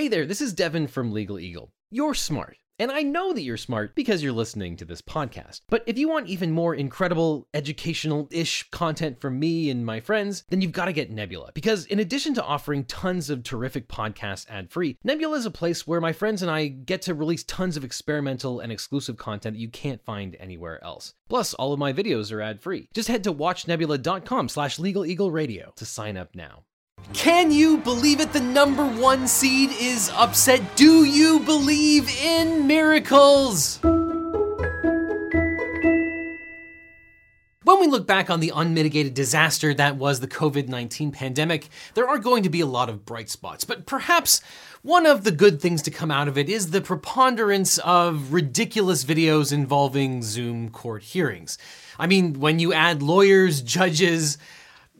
Hey there, this is Devin from Legal Eagle. You're smart. And I know that you're smart because you're listening to this podcast. But if you want even more incredible, educational ish content from me and my friends, then you've got to get Nebula. Because in addition to offering tons of terrific podcasts ad free, Nebula is a place where my friends and I get to release tons of experimental and exclusive content that you can't find anywhere else. Plus, all of my videos are ad free. Just head to watchnebula.com slash legal eagle radio to sign up now. Can you believe it? The number one seed is upset. Do you believe in miracles? When we look back on the unmitigated disaster that was the COVID 19 pandemic, there are going to be a lot of bright spots. But perhaps one of the good things to come out of it is the preponderance of ridiculous videos involving Zoom court hearings. I mean, when you add lawyers, judges,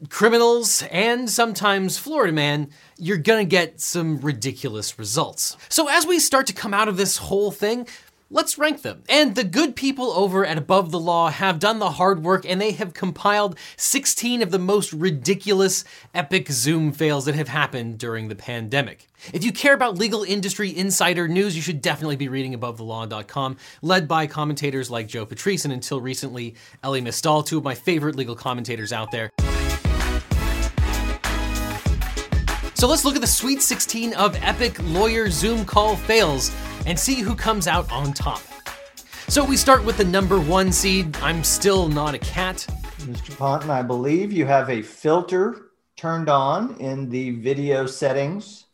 criminals, and sometimes Florida man, you're gonna get some ridiculous results. So as we start to come out of this whole thing, let's rank them. And the good people over at Above the Law have done the hard work and they have compiled 16 of the most ridiculous, epic Zoom fails that have happened during the pandemic. If you care about legal industry insider news, you should definitely be reading AboveTheLaw.com, led by commentators like Joe Patrice and until recently, Elie Mystal, two of my favorite legal commentators out there. So let's look at the Sweet 16 of epic lawyer Zoom call fails and see who comes out on top. So we start with the number one seed. I'm still not a cat. Mr. Ponton, I believe you have a filter turned on in the video settings.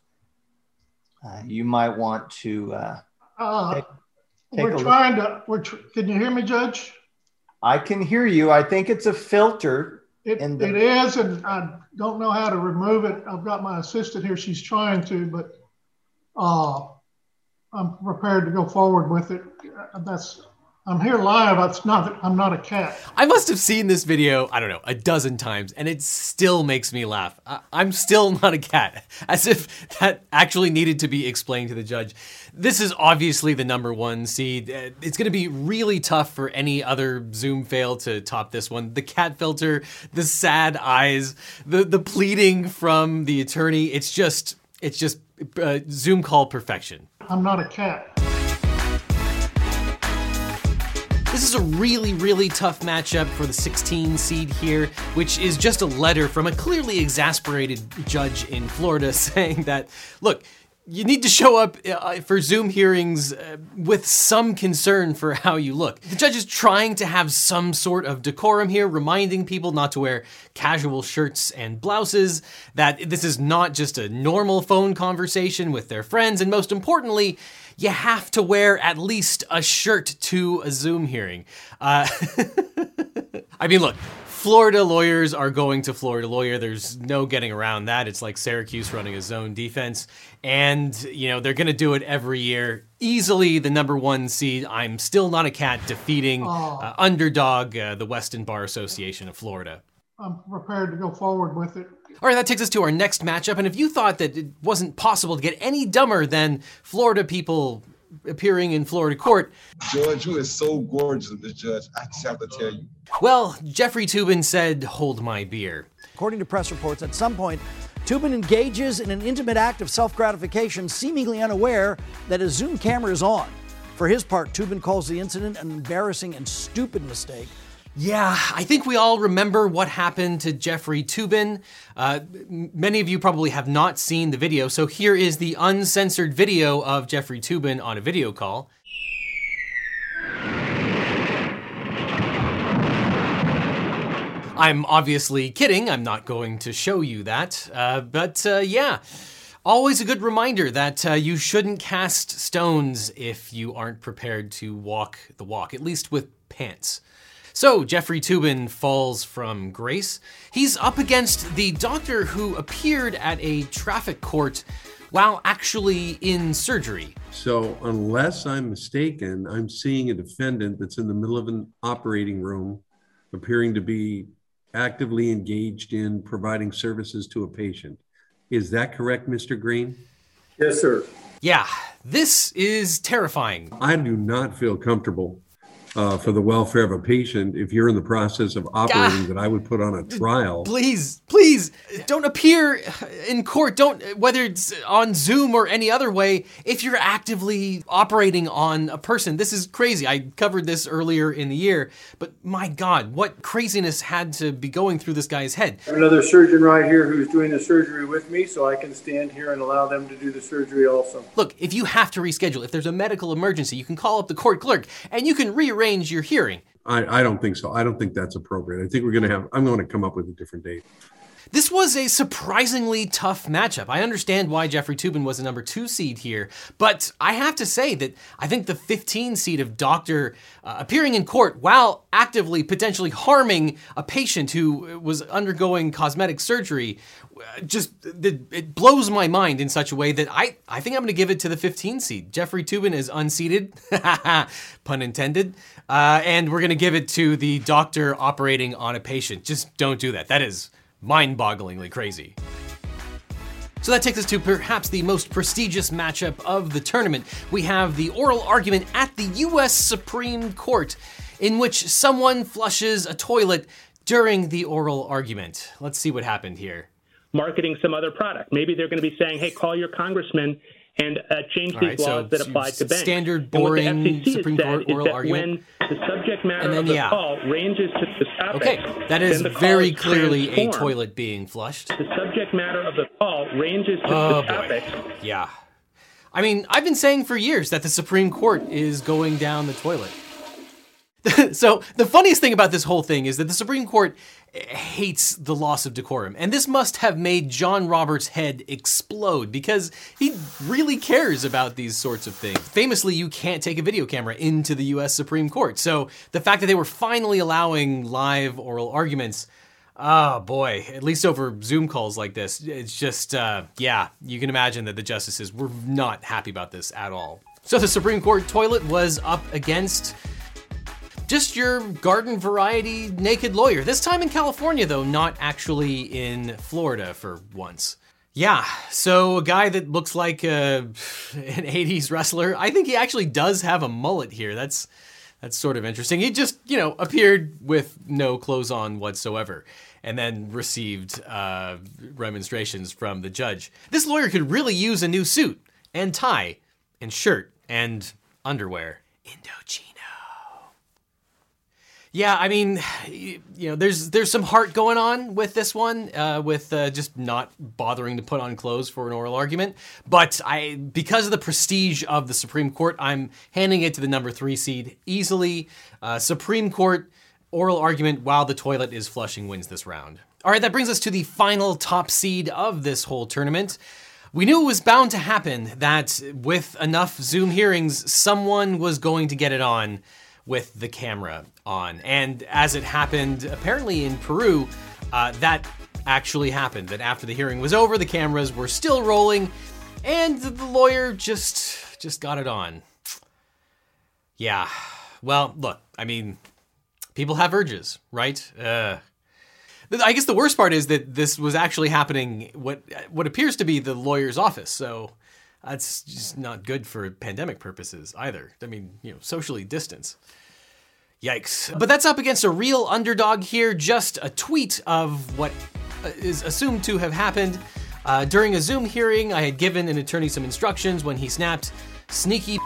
Uh, you might want to. Uh, uh, take, take we're trying to. We're tr- can you hear me, Judge? I can hear you. I think it's a filter it, the, it is, and I don't know how to remove it. I've got my assistant here; she's trying to, but uh, I'm prepared to go forward with it. That's I'm here live. It's not. I'm not a cat. I must have seen this video. I don't know a dozen times, and it still makes me laugh. I, am still not a cat, as if that actually needed to be explained to the judge. This is obviously the number one seed. Uh, it's going to be really tough for any other Zoom fail to top this one. The cat filter, the sad eyes, the the pleading from the attorney. It's just it's just uh, Zoom call perfection. I'm not a cat. This is a really, really tough matchup for the 16 seed here, which is just a letter from a clearly exasperated judge in Florida saying that, look, you need to show up uh, for Zoom hearings uh, with some concern for how you look. The judge is trying to have some sort of decorum here, reminding people not to wear casual shirts and blouses, that this is not just a normal phone conversation with their friends, and most importantly, you have to wear at least a shirt to a Zoom hearing. Uh, I mean, look, Florida lawyers are going to Florida lawyer. There's no getting around that. It's like Syracuse running a zone defense. And, you know, they're going to do it every year. Easily the number one seed. I'm still not a cat defeating oh. uh, underdog, uh, the Weston Bar Association of Florida. I'm prepared to go forward with it. All right, that takes us to our next matchup. And if you thought that it wasn't possible to get any dumber than Florida people appearing in Florida court. Judge, you is so gorgeous, Miss Judge. I just have to tell you. Well, Jeffrey Toobin said, Hold my beer. According to press reports, at some point, Toobin engages in an intimate act of self gratification, seemingly unaware that a Zoom camera is on. For his part, Toobin calls the incident an embarrassing and stupid mistake yeah, I think we all remember what happened to Jeffrey Toobin. Uh, many of you probably have not seen the video, so here is the uncensored video of Jeffrey Toobin on a video call. I'm obviously kidding, I'm not going to show you that, uh, but uh, yeah. Always a good reminder that uh, you shouldn't cast stones if you aren't prepared to walk the walk, at least with pants. So Jeffrey Toobin falls from grace. He's up against the doctor who appeared at a traffic court while actually in surgery. So, unless I'm mistaken, I'm seeing a defendant that's in the middle of an operating room appearing to be actively engaged in providing services to a patient. Is that correct, Mr. Green? Yes, sir. Yeah, this is terrifying. I do not feel comfortable uh, for the welfare of a patient if you're in the process of operating that I would put on a trial. Please, please don't appear in court. Don't, whether it's on Zoom or any other way, if you're actively operating on a person. This is crazy. I covered this earlier in the year, but my God, what craziness had to be going through this guy's head? Another surgeon right here who's doing the surgery with me, so I can stand here and allow them to do the surgery also. Look, if you have to reschedule, if there's a medical emergency, you can call up the court clerk and you can rearrange your hearing. I, I don't think so. I don't think that's appropriate. I think we're going to have, I'm going to come up with a different date. This was a surprisingly tough matchup. I understand why Jeffrey Toobin was a number two seed here, but I have to say that I think the 15 seed of Doctor uh, appearing in court while actively potentially harming a patient who was undergoing cosmetic surgery uh, just it blows my mind in such a way that I, I think I'm going to give it to the 15 seed. Jeffrey Toobin is unseated, pun intended, uh, and we're going to give it to the doctor operating on a patient. Just don't do that. That is mind bogglingly crazy. So that takes us to perhaps the most prestigious matchup of the tournament. We have the oral argument at the US Supreme Court, in which someone flushes a toilet during the oral argument. Let's see what happened here. Marketing some other product. Maybe they're going to be saying, hey, call your congressman and uh, change All these right, laws so that apply to banks. standard, And what the boring FCC Supreme Court said oral argument. when the subject matter then, of the yeah. call ranges to the topic, Okay, that is the very is clearly a toilet being flushed. The subject matter of the call ranges to Oh the boy. topic. Yeah. I mean, I've been saying for years that the Supreme Court is going down the toilet. so, the funniest thing about this whole thing is that the Supreme Court hates the loss of decorum. And this must have made John Roberts' head explode because he really cares about these sorts of things. Famously, you can't take a video camera into the US Supreme Court. So, the fact that they were finally allowing live oral arguments Oh boy, at least over Zoom calls like this, it's just, uh, yeah, you can imagine that the justices were not happy about this at all. So the Supreme Court toilet was up against just your garden variety naked lawyer. This time in California, though, not actually in Florida for once. Yeah, so a guy that looks like uh, an 80s wrestler. I think he actually does have a mullet here. That's that's sort of interesting. He just, you know, appeared with no clothes on whatsoever and then received uh, remonstrations from the judge. This lawyer could really use a new suit and tie and shirt and underwear. Indochino. Yeah, I mean, you know, there's there's some heart going on with this one, uh, with uh, just not bothering to put on clothes for an oral argument. But I, because of the prestige of the Supreme Court, I'm handing it to the number three seed easily. Uh, Supreme Court oral argument while the toilet is flushing wins this round. All right, that brings us to the final top seed of this whole tournament. We knew it was bound to happen that with enough Zoom hearings, someone was going to get it on with the camera on. And as it happened, apparently in Peru, uh, that actually happened. That after the hearing was over, the cameras were still rolling, and the lawyer just just got it on. Yeah. Well, look, I mean, people have urges, right? Uh, I guess the worst part is that this was actually happening what what appears to be the lawyer's office. So that's just not good for pandemic purposes either. I mean, you know, socially distance. Yikes. But that's up against a real underdog here, just a tweet of what uh, assumed to have happened. Uh, during a Zoom hearing, I had given an attorney some instructions when he snapped, sneaky.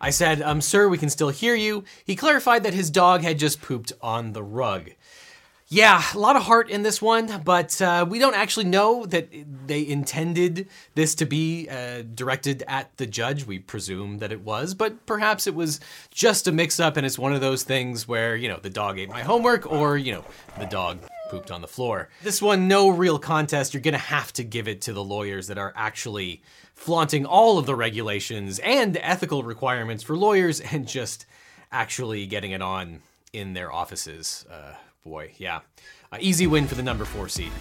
I said, um, sir, we can still hear you. He clarified that his dog had just pooped on the rug. Yeah, a lot of heart in this one, but uh, we don't actually know that they intended this to be uh, directed at the judge. We presume that it was, but perhaps it was just a mix up and it's one of those things where, you know, the dog ate my homework or, you know, the dog pooped on the floor. This one, no real contest. You're going to have to give it to the lawyers that are actually flaunting all of the regulations and ethical requirements for lawyers and just actually getting it on in their offices. Uh, boy, yeah. Uh, easy win for the number four seed.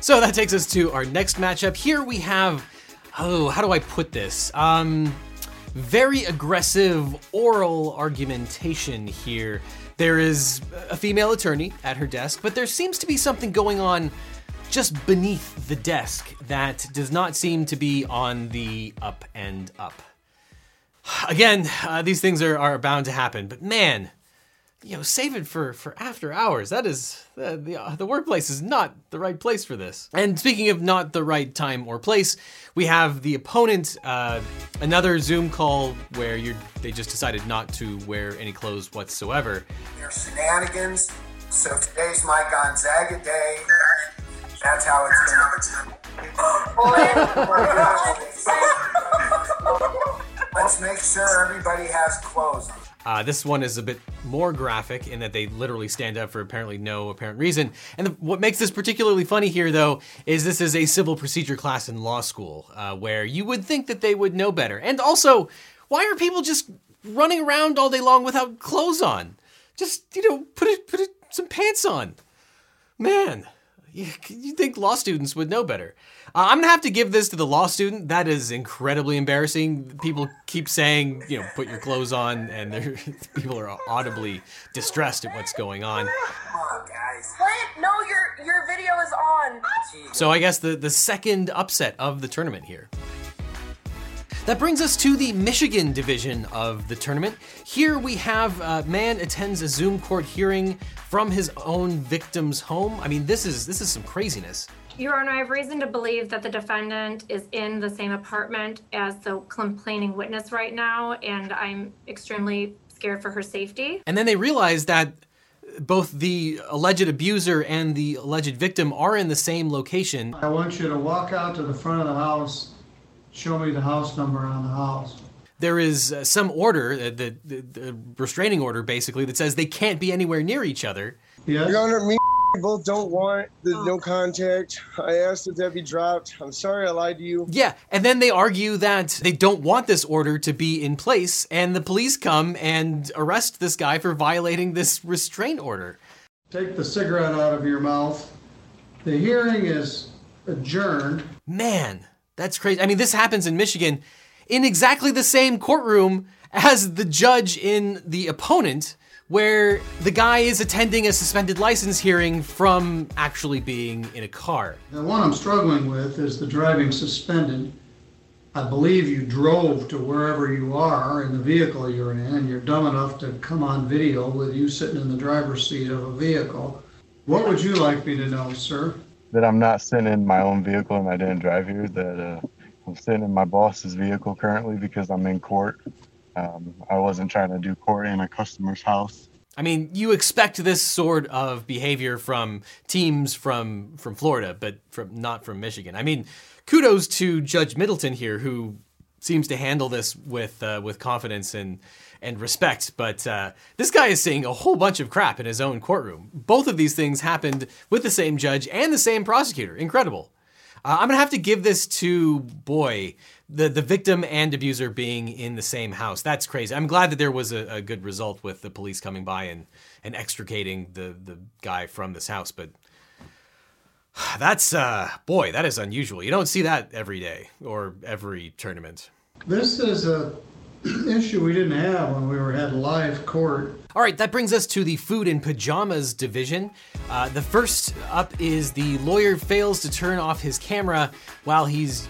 So that takes us to our next matchup. Here we have, oh, how do I put this? Um, very aggressive oral argumentation here. There is a female attorney at her desk, but there seems to be something going on just beneath the desk that does not seem to be on the up and up. Again, uh, these things are, are bound to happen, but man, you know, save it for for after hours. That is uh, the uh, the workplace is not the right place for this. And speaking of not the right time or place, we have the opponent, uh, another Zoom call where you they just decided not to wear any clothes whatsoever. There's shenanigans. So today's my Gonzaga day. That's how it's gonna. Let's make sure everybody has clothes. Uh, this one is a bit more graphic in that they literally stand up for apparently no apparent reason. And the, what makes this particularly funny here, though, is this is a civil procedure class in law school, uh, where you would think that they would know better. And also, why are people just running around all day long without clothes on? Just you know, put put some pants on. Man, you, think law students would know better? Uh, I'm gonna have to give this to the law student. That is incredibly embarrassing. People keep saying, you know, put your clothes on, and people are audibly distressed at what's going on. Guys. Clint, no, your your video is on. So I guess the the second upset of the tournament here. That brings us to the Michigan division of the tournament. Here we have uh, man attends a Zoom court hearing from his own victim's home. I mean, this is this is some craziness. Your Honor, I have reason to believe that the defendant is in the same apartment as the complaining witness right now, and I'm extremely scared for her safety. And then they realize that both the alleged abuser and the alleged victim are in the same location. I want you to walk out to the front of the house, show me the house number on the house. There is uh, some order, uh, the, the, the restraining order basically, that says they can't be anywhere near each other. Yes. Your Honor, me both don't want the no contact. I asked that that be dropped. I'm sorry I lied to you. Yeah, and then they argue that they don't want this order to be in place, and the police come and arrest this guy for violating this restraint order. Take the cigarette out of your mouth. The hearing is adjourned. Man, that's crazy. I mean, this happens in Michigan in exactly the same courtroom as the judge in the opponent where the guy is attending a suspended license hearing from actually being in a car. The one I'm struggling with is the driving suspended. I believe you drove to wherever you are in the vehicle you're in, and you're dumb enough to come on video with you sitting in the driver's seat of a vehicle. What would you like me to know, sir? That I'm not sitting in my own vehicle and I didn't drive here. That uh, I'm sitting in my boss's vehicle currently because I'm in court. Um, I wasn't trying to do court in a customer's house. I mean, you expect this sort of behavior from teams from from Florida, but from not from Michigan. I mean, kudos to Judge Middleton here, who seems to handle this with uh, with confidence and and respect. But uh, this guy is saying a whole bunch of crap in his own courtroom. Both of these things happened with the same judge and the same prosecutor. Incredible. Uh, I'm gonna have to give this to boy the the victim and abuser being in the same house. That's crazy. I'm glad that there was a, a good result with the police coming by and and extricating the the guy from this house, but. That's uh boy, that is unusual. You don't see that every day or every tournament. This is a issue we didn't have when we were had live court. All right, that brings us to the food and pajamas division. Uh, the first up is the lawyer fails to turn off his camera while he's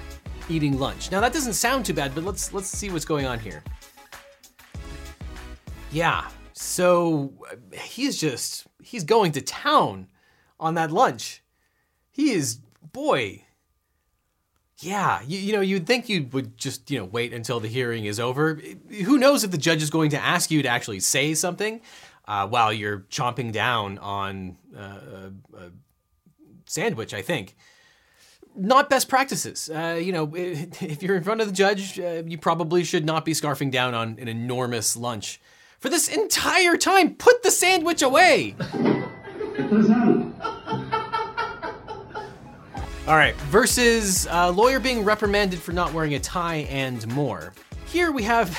eating lunch. Now that doesn't sound too bad, but let's let's see what's going on here. Yeah, so uh, he's just he's going to town on that lunch. He is boy. Yeah, you, you know, you'd think you would just, you know, wait until the hearing is over. Who knows if the judge is going to ask you to actually say something uh, while you're chomping down on uh, a, sandwich, I think not best practices. Uh, you know, if you're in front of the judge, uh, you probably should not be scarfing down on an enormous lunch. For this entire time, put the sandwich away. All right, versus uh, lawyer being reprimanded for not wearing a tie and more. Here we have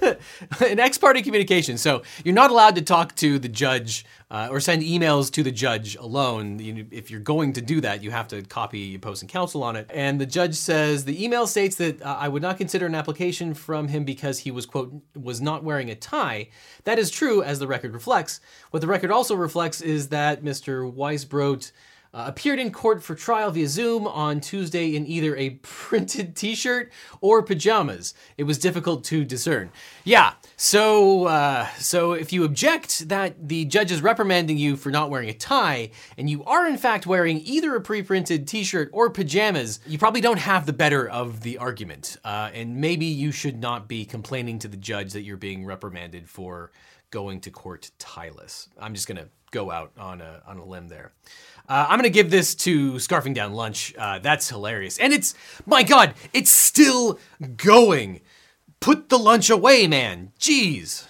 an ex parte communication. So you're not allowed to talk to the judge uh, or send emails to the judge alone. You, if you're going to do that, you have to copy opposing counsel on it. And the judge says the email states that uh, I would not consider an application from him because he was, quote, was not wearing a tie. That is true, as the record reflects. What the record also reflects is that Mr. Weisbrot uh, appeared in court for trial via Zoom on Tuesday in either a printed t shirt or pajamas. It was difficult to discern. Yeah, so, uh, so if you object that the judge is reprimanding you for not wearing a tie, and you are in fact wearing either a pre printed t shirt or pajamas, you probably don't have the better of the argument. Uh, and maybe you should not be complaining to the judge that you're being reprimanded for going to court tieless. I'm just gonna go out on a on a limb there. Uh, I'm gonna give this to scarfing down lunch. Uh, that's hilarious, and it's my God, it's still going. Put the lunch away, man. Jeez.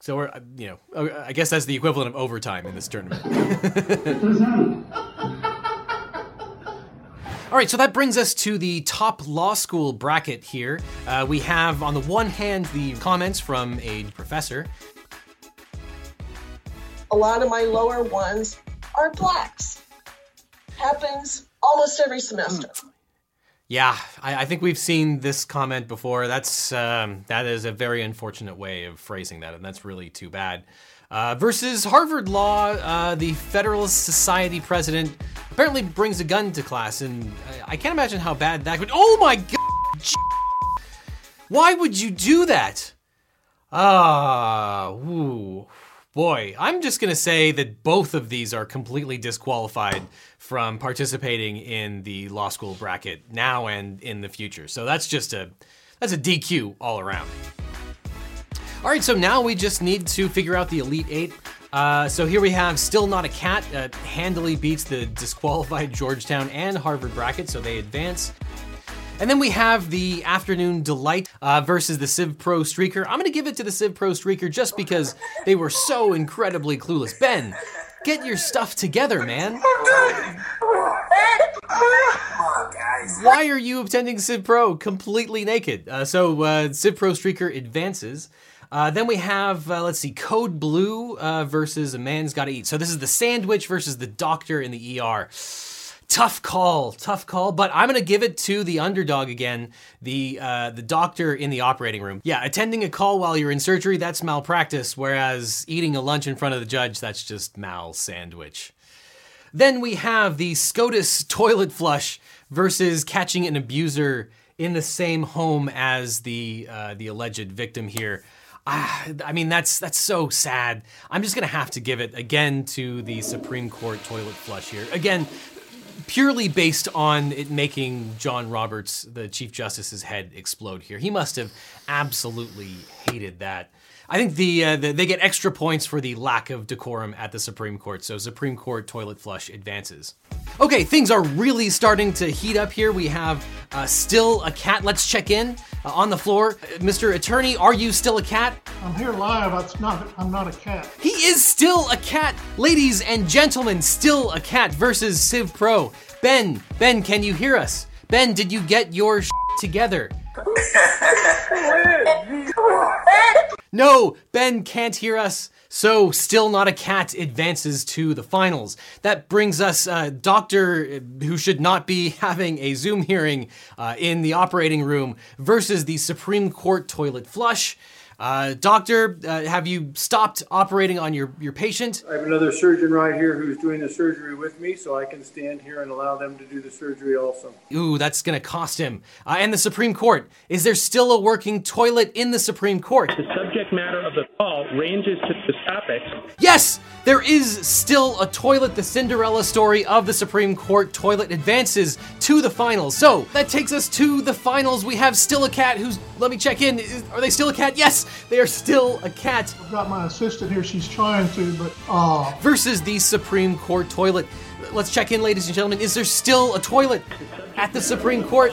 So we're, you know, uh, I guess that's the equivalent of overtime in this tournament. All right, so that brings us to the top law school bracket here. Uh, we have, on the one hand, the comments from a professor. A lot of my lower ones are blacks. Happens almost every semester. Yeah, I, I think we've seen this comment before. That's um, that is a very unfortunate way of phrasing that, and that's really too bad. Uh, versus Harvard Law, uh, the Federalist Society president apparently brings a gun to class, and I, I can't imagine how bad that could. Oh my god! Why would you do that? Ah, ooh, boy. I'm just gonna say that both of these are completely disqualified from participating in the law school bracket now and in the future. So that's just a that's a DQ all around. All right, so now we just need to figure out the Elite Eight. Uh, so here we have Still Not a Cat, uh, handily beats the disqualified Georgetown and Harvard bracket, so they advance. And then we have the Afternoon Delight uh, versus the Civ Pro Streaker. I'm gonna give it to the Civ Pro Streaker just because they were so incredibly clueless. Ben, get your stuff together, man. Why are you attending Civ Pro completely naked? Uh, so uh, Civ Pro Streaker advances. Uh, then we have, uh, let's see, Code Blue uh, versus A Man's Gotta Eat. So this is the sandwich versus the doctor in the ER. Tough call, tough call, but I'm gonna give it to the underdog again, the uh, the doctor in the operating room. Yeah, attending a call while you're in surgery, that's malpractice, whereas eating a lunch in front of the judge, that's just mal sandwich. Then we have the SCOTUS toilet flush versus catching an abuser in the same home as the uh, the alleged victim here. Ah, I mean that's that's so sad. I'm just gonna have to give it again to the Supreme Court toilet flush here. Again, purely based on it making John Roberts, the Chief Justice's head, explode here. He must have absolutely hated that. I think the, uh, the, they get extra points for the lack of decorum at the Supreme Court. So Supreme Court toilet flush advances. Okay, things are really starting to heat up here. We have uh, still a cat. Let's check in uh, on the floor. Uh, Mr. Attorney, are you still a cat? I'm here live. It's not, I'm not a cat. He is still a cat, ladies and gentlemen. Still a cat versus Civ Pro. Ben, Ben, can you hear us? Ben, did you get your together? No, Ben can't hear us. So, still not a cat advances to the finals. That brings us uh, Doctor, who should not be having a Zoom hearing uh, in the operating room, versus the Supreme Court toilet flush. Uh, doctor, uh, have you stopped operating on your, your patient? I have another surgeon right here who's doing the surgery with me, so I can stand here and allow them to do the surgery also. Ooh, that's gonna cost him. Uh, and the Supreme Court. Is there still a working toilet in the Supreme Court? The subject matter of the call ranges to the. Yes, there is still a toilet. The Cinderella story of the Supreme Court toilet advances to the finals. So that takes us to the finals. We have still a cat who's. Let me check in. Is- Are they still a cat? Yes, they are still a cat. I've got my assistant here. She's trying to, but uh, Versus the Supreme Court toilet. Let's check in, ladies and gentlemen. Is there still a toilet at the Supreme Court?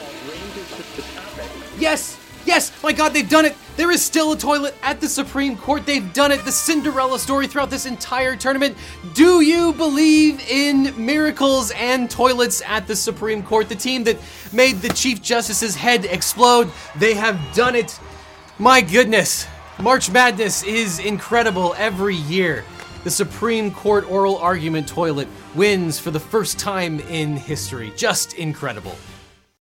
Yes, yes, my God, they've done it. There is still a toilet at the Supreme Court. They've done it. The Cinderella story throughout this entire tournament. Do you believe in miracles and toilets at the Supreme Court? The team that made the Chief Justice's head explode, they have done it. My goodness, March Madness is incredible every year. The Supreme Court oral argument toilet wins for the first time in history. Just incredible.